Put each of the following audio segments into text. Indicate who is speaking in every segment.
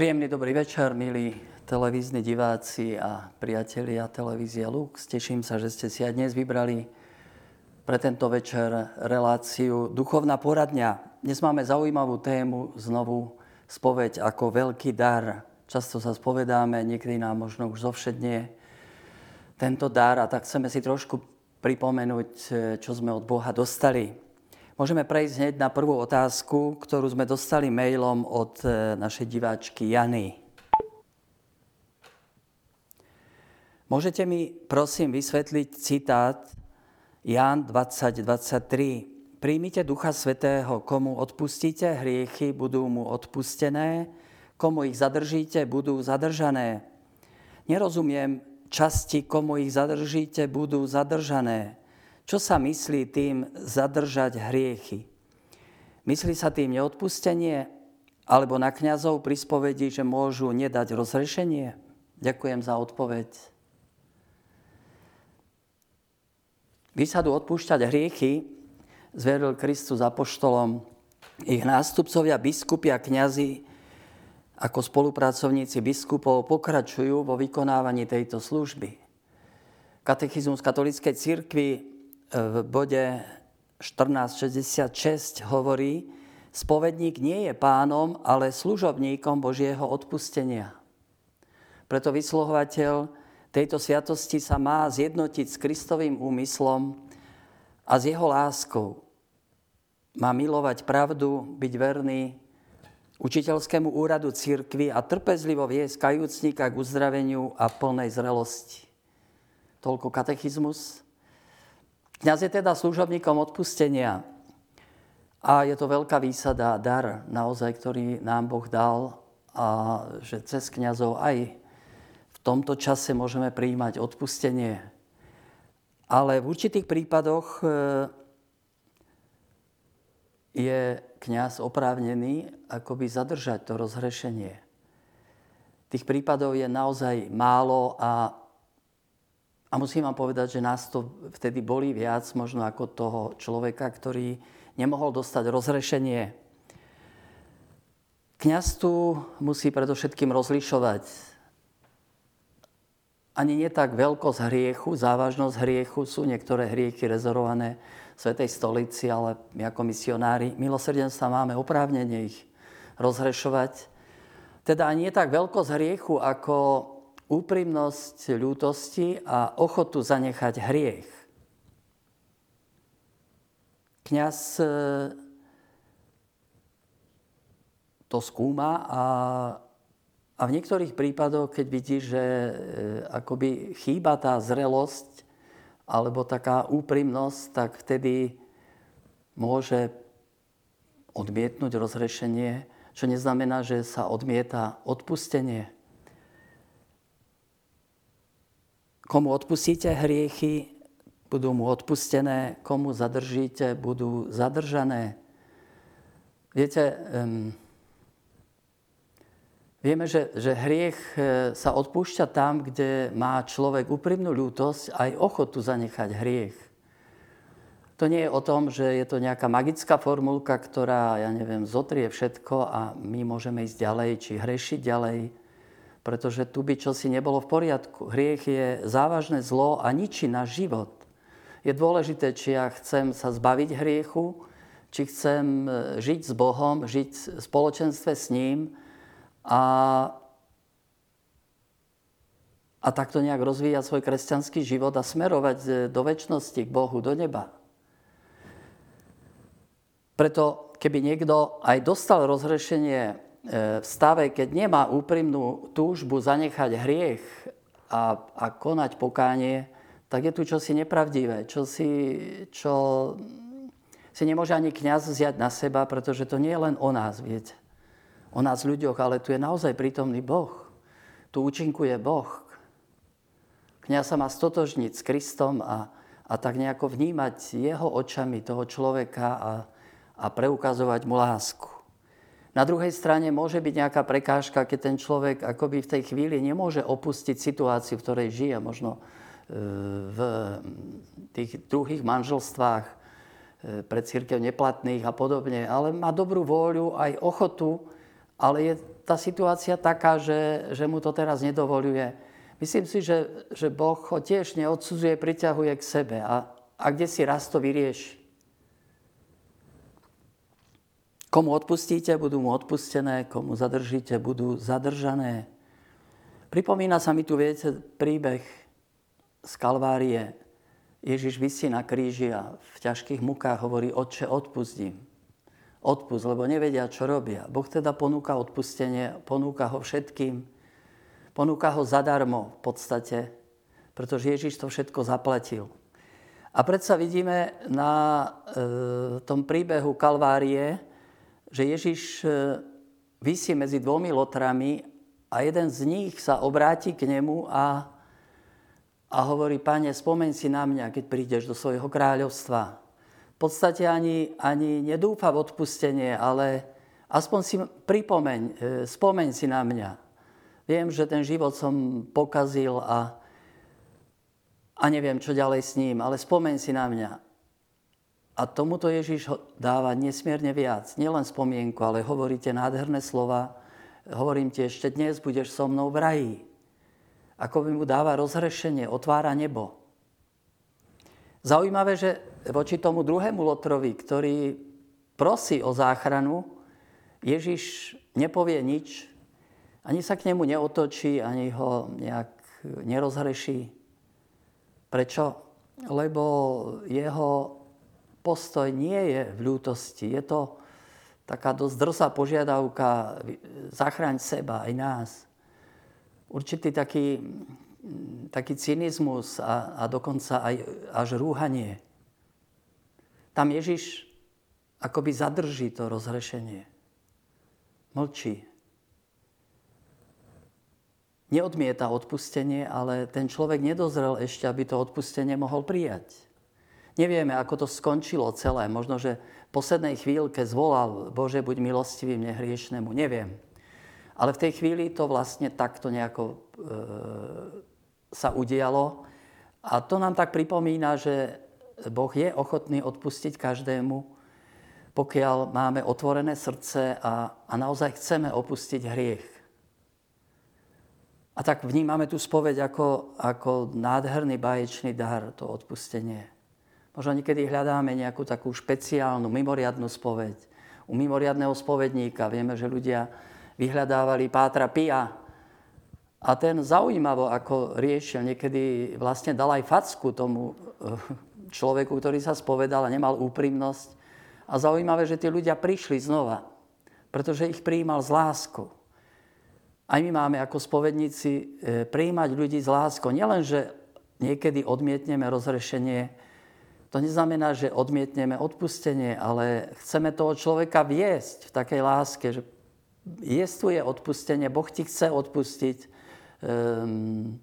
Speaker 1: Príjemný dobrý večer, milí televízni diváci a priatelia televízie Lux. Teším sa, že ste si aj dnes vybrali pre tento večer reláciu Duchovná poradňa. Dnes máme zaujímavú tému, znovu spoveď ako veľký dar. Často sa spovedáme, niekedy nám možno už zovšedne tento dar a tak chceme si trošku pripomenúť, čo sme od Boha dostali. Môžeme prejsť hneď na prvú otázku, ktorú sme dostali mailom od e, našej diváčky Jany. Môžete mi prosím vysvetliť citát Jan 20.23. Príjmite Ducha Svetého, komu odpustíte hriechy, budú mu odpustené, komu ich zadržíte, budú zadržané. Nerozumiem časti, komu ich zadržíte, budú zadržané. Čo sa myslí tým zadržať hriechy? Myslí sa tým neodpustenie? Alebo na kňazov pri že môžu nedať rozrešenie? Ďakujem za odpoveď. Výsadu odpúšťať hriechy zveril Kristus apoštolom. Ich nástupcovia, biskupy a kňazi ako spolupracovníci biskupov pokračujú vo vykonávaní tejto služby. Katechizmus katolíckej cirkvi v bode 1466 hovorí, spovedník nie je pánom, ale služobníkom Božieho odpustenia. Preto vysluhovateľ tejto sviatosti sa má zjednotiť s Kristovým úmyslom a s jeho láskou. Má milovať pravdu, byť verný učiteľskému úradu církvy a trpezlivo viesť kajúcnika k uzdraveniu a plnej zrelosti. Toľko katechizmus Kňaz je teda služobníkom odpustenia. A je to veľká výsada, dar naozaj, ktorý nám Boh dal a že cez kňazov aj v tomto čase môžeme prijímať odpustenie. Ale v určitých prípadoch e, je kňaz oprávnený akoby zadržať to rozhrešenie. Tých prípadov je naozaj málo a a musím vám povedať, že nás to vtedy boli viac možno ako toho človeka, ktorý nemohol dostať rozrešenie. Kňaz tu musí predovšetkým rozlišovať ani nie tak veľkosť hriechu, závažnosť hriechu, sú niektoré hriechy rezervované Svetej stolici, ale my ako misionári milosrdenstva máme oprávnenie ich rozhrešovať. Teda ani nie tak veľkosť hriechu, ako úprimnosť ľútosti a ochotu zanechať hriech. Kňaz e, to skúma a, a v niektorých prípadoch, keď vidí, že e, akoby chýba tá zrelosť alebo taká úprimnosť, tak vtedy môže odmietnúť rozrešenie, čo neznamená, že sa odmieta odpustenie. Komu odpustíte hriechy, budú mu odpustené, komu zadržíte, budú zadržané. Viete, um, vieme, že, že hriech e, sa odpúšťa tam, kde má človek úprimnú ľútosť aj ochotu zanechať hriech. To nie je o tom, že je to nejaká magická formulka, ktorá, ja neviem, zotrie všetko a my môžeme ísť ďalej, či hrešiť ďalej pretože tu by čosi nebolo v poriadku. Hriech je závažné zlo a ničí náš život. Je dôležité, či ja chcem sa zbaviť hriechu, či chcem e, žiť s Bohom, žiť v spoločenstve s ním a, a takto nejak rozvíjať svoj kresťanský život a smerovať e, do väčšnosti k Bohu, do neba. Preto, keby niekto aj dostal rozhrešenie v stave, keď nemá úprimnú túžbu zanechať hriech a, a konať pokánie, tak je tu čosi nepravdivé, čo si, čo si nemôže ani kňaz vziať na seba, pretože to nie je len o nás, viete. O nás ľuďoch, ale tu je naozaj prítomný Boh. Tu účinkuje Boh. Kňaz sa má stotožniť s Kristom a, a tak nejako vnímať jeho očami toho človeka a, a preukazovať mu lásku. Na druhej strane môže byť nejaká prekážka, keď ten človek akoby v tej chvíli nemôže opustiť situáciu, v ktorej žije, možno e, v tých druhých manželstvách, e, pre církev neplatných a podobne, ale má dobrú vôľu, aj ochotu ale je tá situácia taká, že, že mu to teraz nedovoluje. Myslím si, že, že Boh ho tiež neodsudzuje, priťahuje k sebe a, a kde si raz to vyrieši. Komu odpustíte, budú mu odpustené, komu zadržíte, budú zadržané. Pripomína sa mi tu, viete, príbeh z Kalvárie. Ježiš vysí na kríži a v ťažkých mukách hovorí, Otče, odpustím. Odpust, lebo nevedia, čo robia. Boh teda ponúka odpustenie, ponúka ho všetkým. Ponúka ho zadarmo v podstate, pretože Ježiš to všetko zaplatil. A predsa vidíme na e, tom príbehu Kalvárie, že Ježiš e, vysí medzi dvomi lotrami a jeden z nich sa obráti k nemu a, a hovorí, pane, spomeň si na mňa, keď prídeš do svojho kráľovstva. V podstate ani, ani nedúfa v odpustenie, ale aspoň si pripomeň, e, spomeň si na mňa. Viem, že ten život som pokazil a, a neviem, čo ďalej s ním, ale spomeň si na mňa. A tomuto Ježiš dáva nesmierne viac. Nielen spomienku, ale hovoríte nádherné slova. Hovorím ti, ešte dnes budeš so mnou v raji. Ako by mu dáva rozhrešenie, otvára nebo. Zaujímavé, že voči tomu druhému Lotrovi, ktorý prosí o záchranu, Ježiš nepovie nič, ani sa k nemu neotočí, ani ho nejak nerozhreší. Prečo? Lebo jeho postoj nie je v ľútosti. Je to taká dosť drsá požiadavka zachráň seba aj nás. Určitý taký, taký cynizmus a, a dokonca aj až rúhanie. Tam Ježiš akoby zadrží to rozhrešenie. Mlčí. Neodmieta odpustenie, ale ten človek nedozrel ešte, aby to odpustenie mohol prijať. Nevieme, ako to skončilo celé. Možno, že v poslednej chvíľke zvolal Bože, buď milostivým nehriešnemu. Neviem. Ale v tej chvíli to vlastne takto nejako e, sa udialo. A to nám tak pripomína, že Boh je ochotný odpustiť každému, pokiaľ máme otvorené srdce a, a naozaj chceme opustiť hriech. A tak vnímame tú spoveď ako, ako nádherný baječný dar, to odpustenie. Možno niekedy hľadáme nejakú takú špeciálnu, mimoriadnú spoveď. U mimoriadného spovedníka vieme, že ľudia vyhľadávali Pátra Pia. A ten zaujímavo, ako riešil, niekedy vlastne dal aj facku tomu eh, človeku, ktorý sa spovedal a nemal úprimnosť. A zaujímavé, že tí ľudia prišli znova, pretože ich prijímal z láskou. Aj my máme ako spovedníci eh, prijímať ľudí z láskou. Nielen, že niekedy odmietneme rozrešenie, to neznamená, že odmietneme odpustenie, ale chceme toho človeka viesť v takej láske, že jestuje odpustenie, Boh ti chce odpustiť. Um,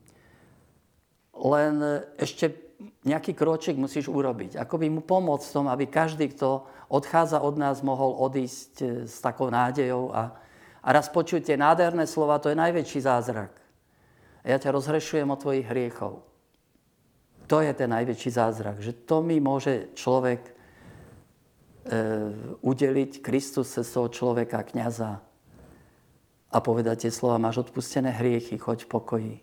Speaker 1: len ešte nejaký kroček musíš urobiť. Ako by mu pomôcť tom, aby každý, kto odchádza od nás, mohol odísť e, s takou nádejou a, a raz počuť tie nádherné slova, to je najväčší zázrak. A ja ťa rozhrešujem od tvojich hriechov. To je ten najväčší zázrak, že to mi môže človek e, udeliť Kristus cez toho človeka, kniaza a povedať tie slova, máš odpustené hriechy, choď v pokoji.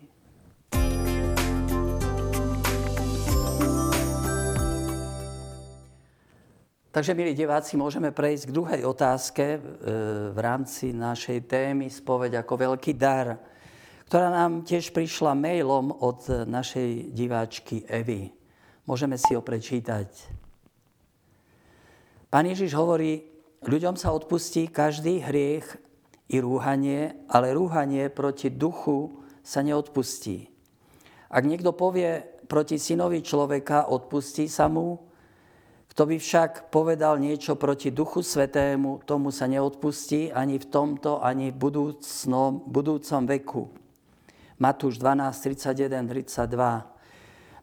Speaker 1: Takže, milí diváci, môžeme prejsť k druhej otázke e, v rámci našej témy spoveď ako veľký dar ktorá nám tiež prišla mailom od našej diváčky Evy. Môžeme si ho prečítať. Pán Ježiš hovorí, ľuďom sa odpustí každý hriech i rúhanie, ale rúhanie proti duchu sa neodpustí. Ak niekto povie proti synovi človeka, odpustí sa mu, kto by však povedal niečo proti Duchu Svetému, tomu sa neodpustí ani v tomto, ani v budúcnom, budúcom veku. Matúš 12, 31, 32.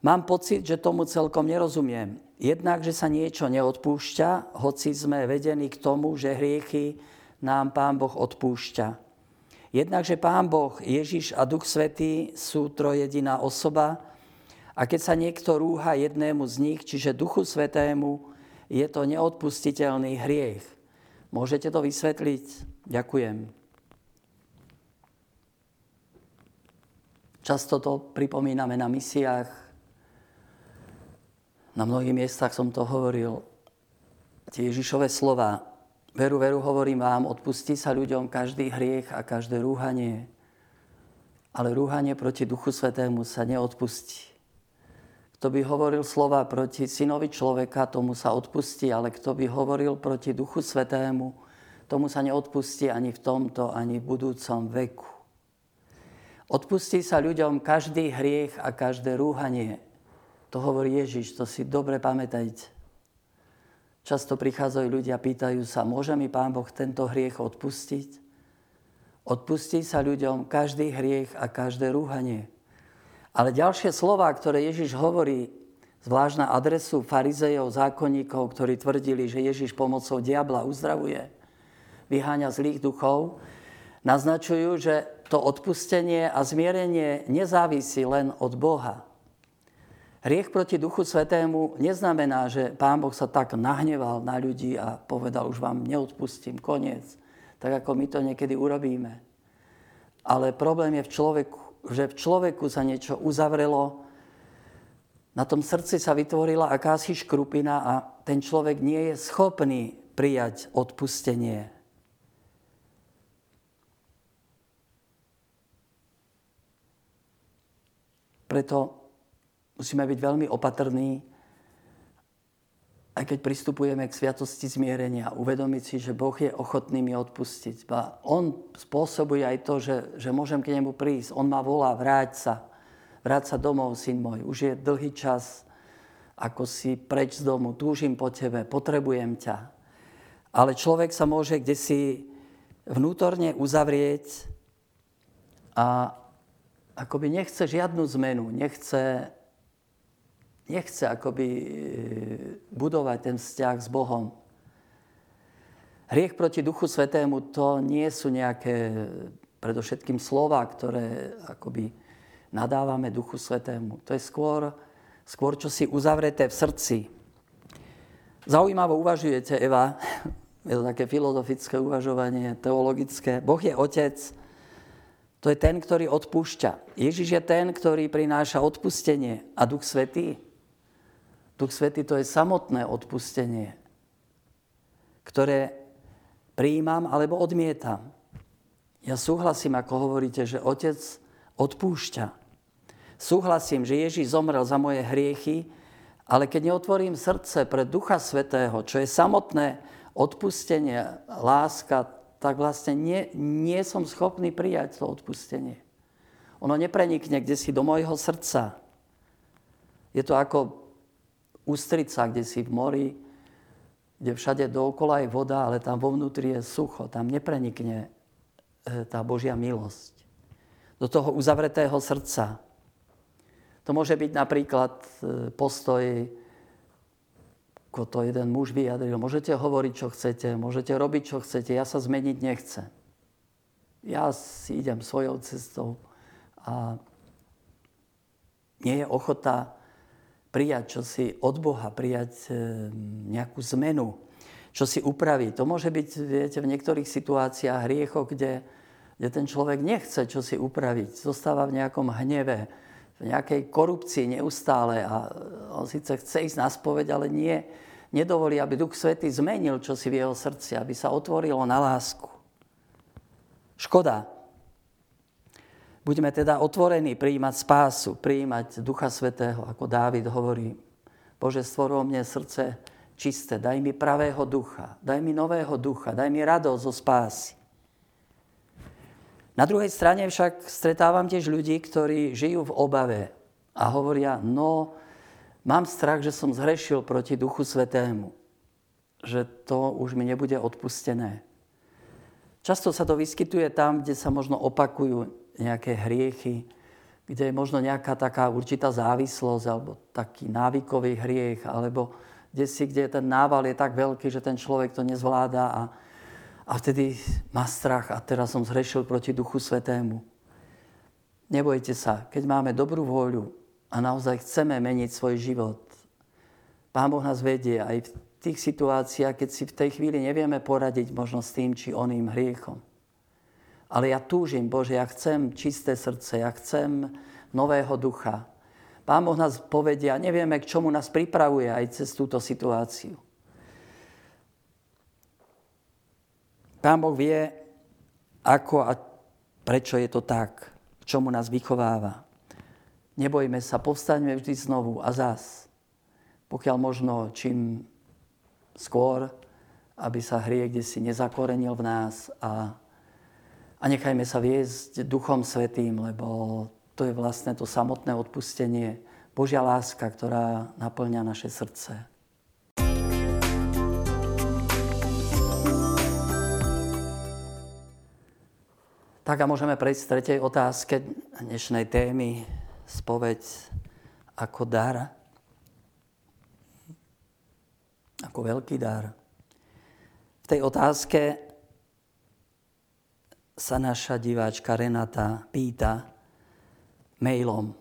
Speaker 1: Mám pocit, že tomu celkom nerozumiem. Jednak, že sa niečo neodpúšťa, hoci sme vedení k tomu, že hriechy nám Pán Boh odpúšťa. Jednak, že Pán Boh, Ježiš a Duch Svetý sú trojediná osoba a keď sa niekto rúha jednému z nich, čiže Duchu Svetému, je to neodpustiteľný hriech. Môžete to vysvetliť? Ďakujem. Často to pripomíname na misiách. Na mnohých miestach som to hovoril. Tie Ježišové slova. Veru, veru, hovorím vám, odpustí sa ľuďom každý hriech a každé rúhanie. Ale rúhanie proti Duchu Svetému sa neodpustí. Kto by hovoril slova proti synovi človeka, tomu sa odpustí, ale kto by hovoril proti Duchu Svetému, tomu sa neodpustí ani v tomto, ani v budúcom veku. Odpustí sa ľuďom každý hriech a každé rúhanie. To hovorí Ježiš, to si dobre pamätajte. Často prichádzajú ľudia, pýtajú sa, môže mi Pán Boh tento hriech odpustiť? Odpustí sa ľuďom každý hriech a každé rúhanie. Ale ďalšie slova, ktoré Ježiš hovorí, zvlášť na adresu farizejov, zákonníkov, ktorí tvrdili, že Ježiš pomocou diabla uzdravuje, vyháňa zlých duchov, naznačujú, že to odpustenie a zmierenie nezávisí len od Boha, Hriech proti Duchu Svetému neznamená, že Pán Boh sa tak nahneval na ľudí a povedal, už vám neodpustím, koniec. Tak ako my to niekedy urobíme. Ale problém je v človeku, že v človeku sa niečo uzavrelo, na tom srdci sa vytvorila akási škrupina a ten človek nie je schopný prijať odpustenie. Preto Musíme byť veľmi opatrní, aj keď pristupujeme k sviatosti zmierenia, uvedomiť si, že Boh je ochotný mi odpustiť. A on spôsobuje aj to, že, že môžem k nemu prísť. On ma volá, vráť sa. Vráť sa domov, syn môj. Už je dlhý čas, ako si preč z domu. Túžim po tebe, potrebujem ťa. Ale človek sa môže kde si vnútorne uzavrieť a akoby nechce žiadnu zmenu, nechce nechce akoby e, budovať ten vzťah s Bohom. Hriech proti Duchu Svetému to nie sú nejaké predovšetkým slova, ktoré akoby nadávame Duchu Svetému. To je skôr, skôr čo si uzavreté v srdci. Zaujímavo uvažujete, Eva, je to také filozofické uvažovanie, teologické. Boh je Otec, to je ten, ktorý odpúšťa. Ježiš je ten, ktorý prináša odpustenie a Duch Svetý Duch Svetý to je samotné odpustenie, ktoré prijímam alebo odmietam. Ja súhlasím, ako hovoríte, že Otec odpúšťa. Súhlasím, že Ježíš zomrel za moje hriechy, ale keď neotvorím srdce pre Ducha Svetého, čo je samotné odpustenie, láska, tak vlastne nie, nie som schopný prijať to odpustenie. Ono neprenikne kde si do môjho srdca. Je to ako ústrica, kde si v mori, kde všade dookola je voda, ale tam vo vnútri je sucho. Tam neprenikne e, tá Božia milosť. Do toho uzavretého srdca. To môže byť napríklad e, postoj, ako to jeden muž vyjadril. Môžete hovoriť, čo chcete, môžete robiť, čo chcete, ja sa zmeniť nechcem. Ja si idem svojou cestou a nie je ochota prijať čosi od Boha, prijať e, nejakú zmenu, čo si upraviť. To môže byť, viete, v niektorých situáciách hriecho, kde, kde ten človek nechce čo si upraviť. Zostáva v nejakom hneve, nejakej korupcii neustále a on síce chce ísť na spoveď, ale nie, nedovolí, aby Duch Svety zmenil čo si v jeho srdci, aby sa otvorilo na lásku. Škoda, Buďme teda otvorení prijímať spásu, prijímať Ducha Svetého, ako Dávid hovorí. Bože, stvoril mne srdce čisté, daj mi pravého ducha, daj mi nového ducha, daj mi radosť zo spásy. Na druhej strane však stretávam tiež ľudí, ktorí žijú v obave a hovoria, no, mám strach, že som zhrešil proti Duchu Svetému, že to už mi nebude odpustené. Často sa to vyskytuje tam, kde sa možno opakujú nejaké hriechy, kde je možno nejaká taká určitá závislosť alebo taký návykový hriech, alebo kde si, kde ten nával je tak veľký, že ten človek to nezvláda a, a vtedy má strach a teraz som zhrešil proti Duchu Svetému. Nebojte sa, keď máme dobrú vôľu a naozaj chceme meniť svoj život, Pán Boh nás vedie aj v tých situáciách, keď si v tej chvíli nevieme poradiť možno s tým či oným hriechom Ale ja túžim, Bože, ja chcem čisté srdce, ja chcem nového ducha. Pán Boh nás povedia, nevieme, k čomu nás pripravuje aj cez túto situáciu. Pán Boh vie, ako a prečo je to tak, k čomu nás vychováva. Nebojme sa, povstaňme vždy znovu a zás. Pokiaľ možno čím skôr, aby sa hriek kde si nezakorenil v nás a, a nechajme sa viesť Duchom Svetým, lebo to je vlastne to samotné odpustenie, Božia láska, ktorá naplňa naše srdce. Tak a môžeme prejsť k tretej otázke dnešnej témy spoveď ako dar. Ako veľký dar. V tej otázke sa naša diváčka Renata pýta mailom.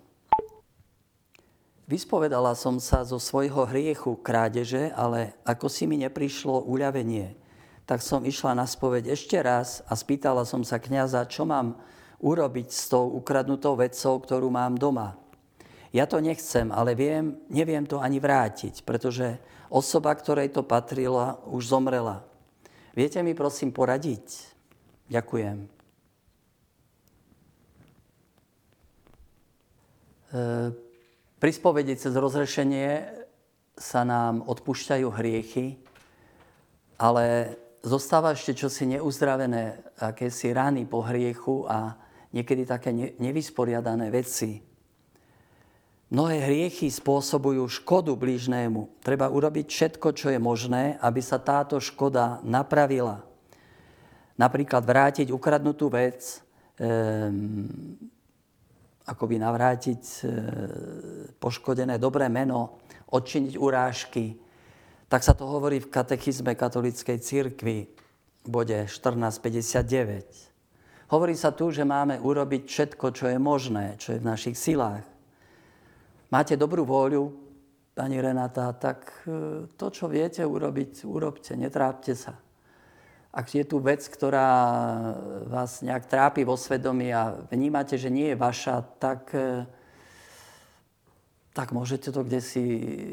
Speaker 1: Vyspovedala som sa zo svojho hriechu krádeže, ale ako si mi neprišlo uľavenie – tak som išla na spoveď ešte raz a spýtala som sa kňaza, čo mám urobiť s tou ukradnutou vecou, ktorú mám doma. Ja to nechcem, ale viem, neviem to ani vrátiť, pretože osoba, ktorej to patrila, už zomrela. Viete mi prosím poradiť? Ďakujem. E, pri spovedi cez rozrešenie sa nám odpúšťajú hriechy, ale zostáva ešte čosi neuzdravené, akési rany po hriechu a niekedy také nevysporiadané veci. Mnohé hriechy spôsobujú škodu blížnému. Treba urobiť všetko, čo je možné, aby sa táto škoda napravila. Napríklad vrátiť ukradnutú vec, um, akoby navrátiť e, poškodené dobré meno, odčiniť urážky, tak sa to hovorí v katechizme katolíckej církvy, v bode 1459. Hovorí sa tu, že máme urobiť všetko, čo je možné, čo je v našich silách. Máte dobrú vôľu, pani Renata, tak e, to, čo viete urobiť, urobte, netrápte sa. Ak je tu vec, ktorá vás nejak trápi vo svedomí a vnímate, že nie je vaša, tak e, tak môžete to kde si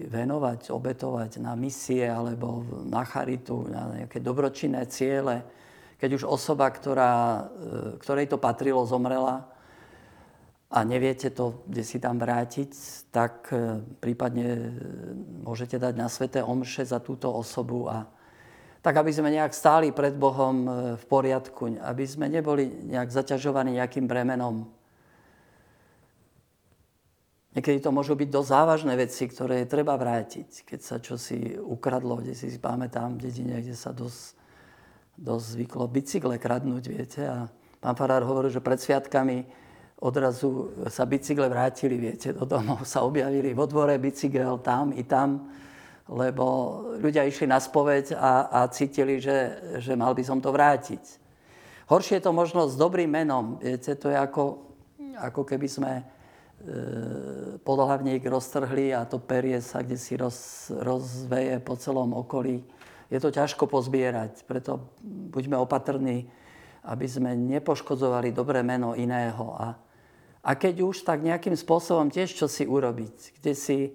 Speaker 1: venovať, obetovať na misie alebo na charitu, na nejaké dobročinné ciele. Keď už osoba, ktorá, e, ktorej to patrilo, zomrela a neviete to kde si tam vrátiť, tak e, prípadne e, môžete dať na sveté omše za túto osobu a tak, aby sme nejak stáli pred Bohom v poriadku, aby sme neboli nejak zaťažovaní nejakým bremenom Niekedy to môžu byť dosť závažné veci, ktoré treba vrátiť. Keď sa čosi ukradlo, kde si pamätám, v dedine, kde sa dosť, dosť zvyklo bicykle kradnúť, viete. A pán Farár hovoril, že pred sviatkami odrazu sa bicykle vrátili, viete, do domov sa objavili vo dvore bicykel tam i tam, lebo ľudia išli na spoveď a, a cítili, že, že mal by som to vrátiť. Horšie je to možno s dobrým menom, viete, to je ako, ako keby sme podhlavník roztrhli a to perie sa kde si roz, rozveje po celom okolí. Je to ťažko pozbierať, preto buďme opatrní, aby sme nepoškodzovali dobré meno iného. A, a keď už, tak nejakým spôsobom tiež čo si urobiť. Kde si,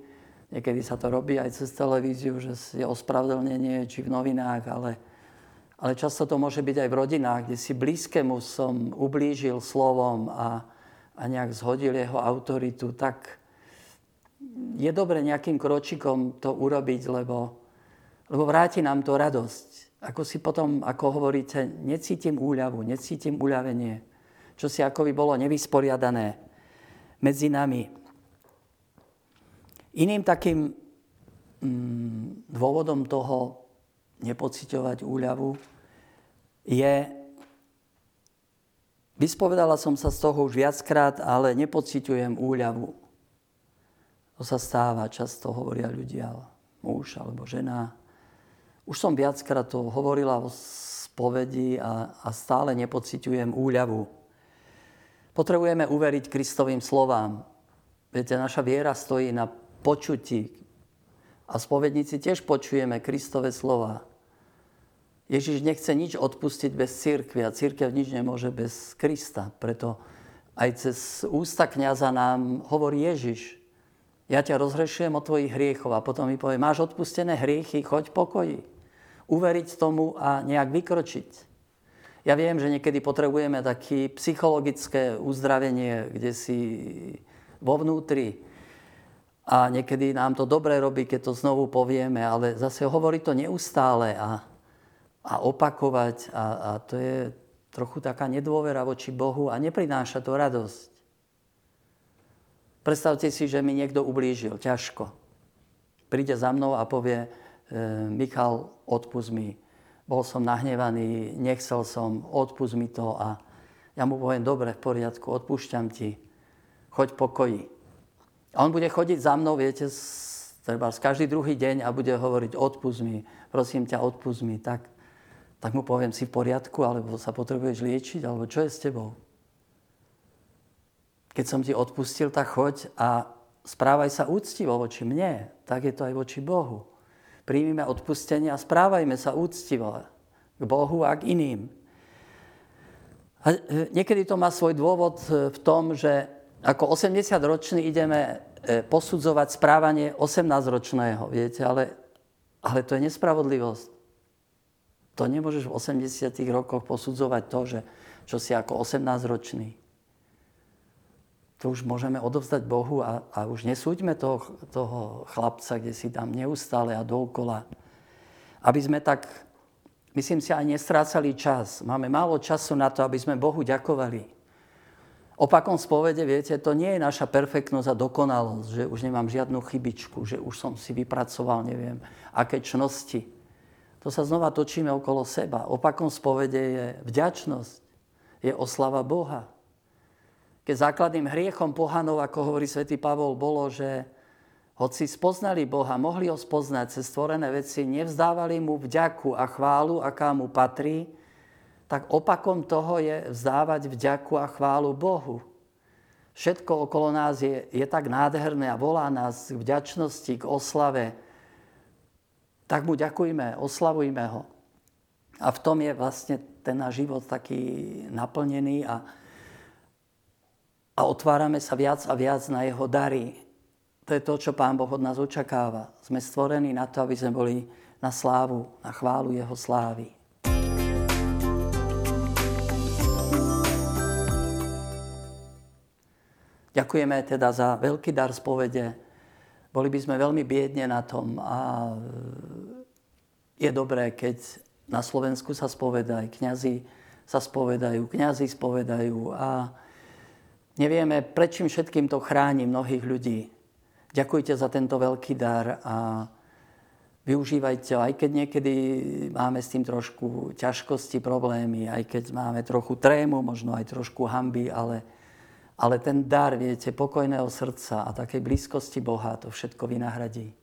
Speaker 1: niekedy sa to robí aj cez televíziu, že je ospravedlnenie, či v novinách, ale, ale často to môže byť aj v rodinách, kde si blízkemu som ublížil slovom a, a nejak zhodil jeho autoritu, tak je dobre nejakým kročikom to urobiť, lebo, lebo vráti nám to radosť. Ako si potom, ako hovoríte, necítim úľavu, necítim uľavenie, čo si ako by bolo nevysporiadané medzi nami. Iným takým mm, dôvodom toho nepociťovať úľavu je Vyspovedala som sa z toho už viackrát, ale nepociťujem úľavu. To sa stáva, často hovoria ľudia, muž alebo žena. Už som viackrát to hovorila o spovedi a, a stále nepociťujem úľavu. Potrebujeme uveriť Kristovým slovám. Viete, naša viera stojí na počutí. A spovedníci tiež počujeme Kristové slova. Ježiš nechce nič odpustiť bez církvy a církev nič nemôže bez Krista. Preto aj cez ústa kniaza nám hovorí Ježiš. Ja ťa rozhrešujem od tvojich hriechov a potom mi povie, máš odpustené hriechy, choď pokoji. Uveriť tomu a nejak vykročiť. Ja viem, že niekedy potrebujeme také psychologické uzdravenie, kde si vo vnútri a niekedy nám to dobre robí, keď to znovu povieme, ale zase hovoriť to neustále a, a opakovať a, a to je trochu taká nedôvera voči Bohu a neprináša to radosť. Predstavte si, že mi niekto ublížil, ťažko. Príde za mnou a povie, e, Michal, odpust mi, bol som nahnevaný, nechcel som, odpust mi to a ja mu poviem, dobre, v poriadku, odpúšťam ti, choď pokoji. A on bude chodiť za mnou, viete, treba každý druhý deň a bude hovoriť, odpust mi, prosím ťa, odpust mi, tak, tak mu poviem, si v poriadku, alebo sa potrebuješ liečiť, alebo čo je s tebou? Keď som ti odpustil, tak choď a správaj sa úctivo voči mne, tak je to aj voči Bohu príjmime odpustenie a správajme sa úctivo k Bohu a k iným. A e, niekedy to má svoj dôvod e, v tom, že ako 80-ročný ideme e, posudzovať správanie 18-ročného, viete, ale, ale to je nespravodlivosť. To nemôžeš v 80 rokoch posudzovať to, že čo si ako 18-ročný to už môžeme odovzdať Bohu a, a už nesúďme toho, toho chlapca, kde si tam neustále a dookola. Aby sme tak, myslím si, aj nestrácali čas. Máme málo času na to, aby sme Bohu ďakovali. Opakom spovede, viete, to nie je naša perfektnosť a dokonalosť, že už nemám žiadnu chybičku, že už som si vypracoval, neviem, aké čnosti. To sa znova točíme okolo seba. Opakom spovede je vďačnosť, je oslava Boha. Keď základným hriechom pohanov, ako hovorí svätý Pavol, bolo, že hoci spoznali Boha, mohli ho spoznať cez stvorené veci, nevzdávali mu vďaku a chválu, aká mu patrí, tak opakom toho je vzdávať vďaku a chválu Bohu. Všetko okolo nás je, je tak nádherné a volá nás k vďačnosti, k oslave. Tak mu ďakujme, oslavujme ho. A v tom je vlastne ten náš život taký naplnený a, a otvárame sa viac a viac na jeho dary. To je to, čo Pán Boh od nás očakáva. Sme stvorení na to, aby sme boli na slávu, na chválu jeho slávy. Ďakujeme teda za veľký dar spovede. Boli by sme veľmi biedne na tom a je dobré, keď na Slovensku sa spovedajú, kňazi sa spovedajú, kňazi spovedajú a Nevieme, prečím všetkým to chráni mnohých ľudí. Ďakujte za tento veľký dar a využívajte, aj keď niekedy máme s tým trošku ťažkosti, problémy, aj keď máme trochu trému, možno aj trošku hamby, ale, ale ten dar, viete, pokojného srdca a takej blízkosti Boha to všetko vynahradí.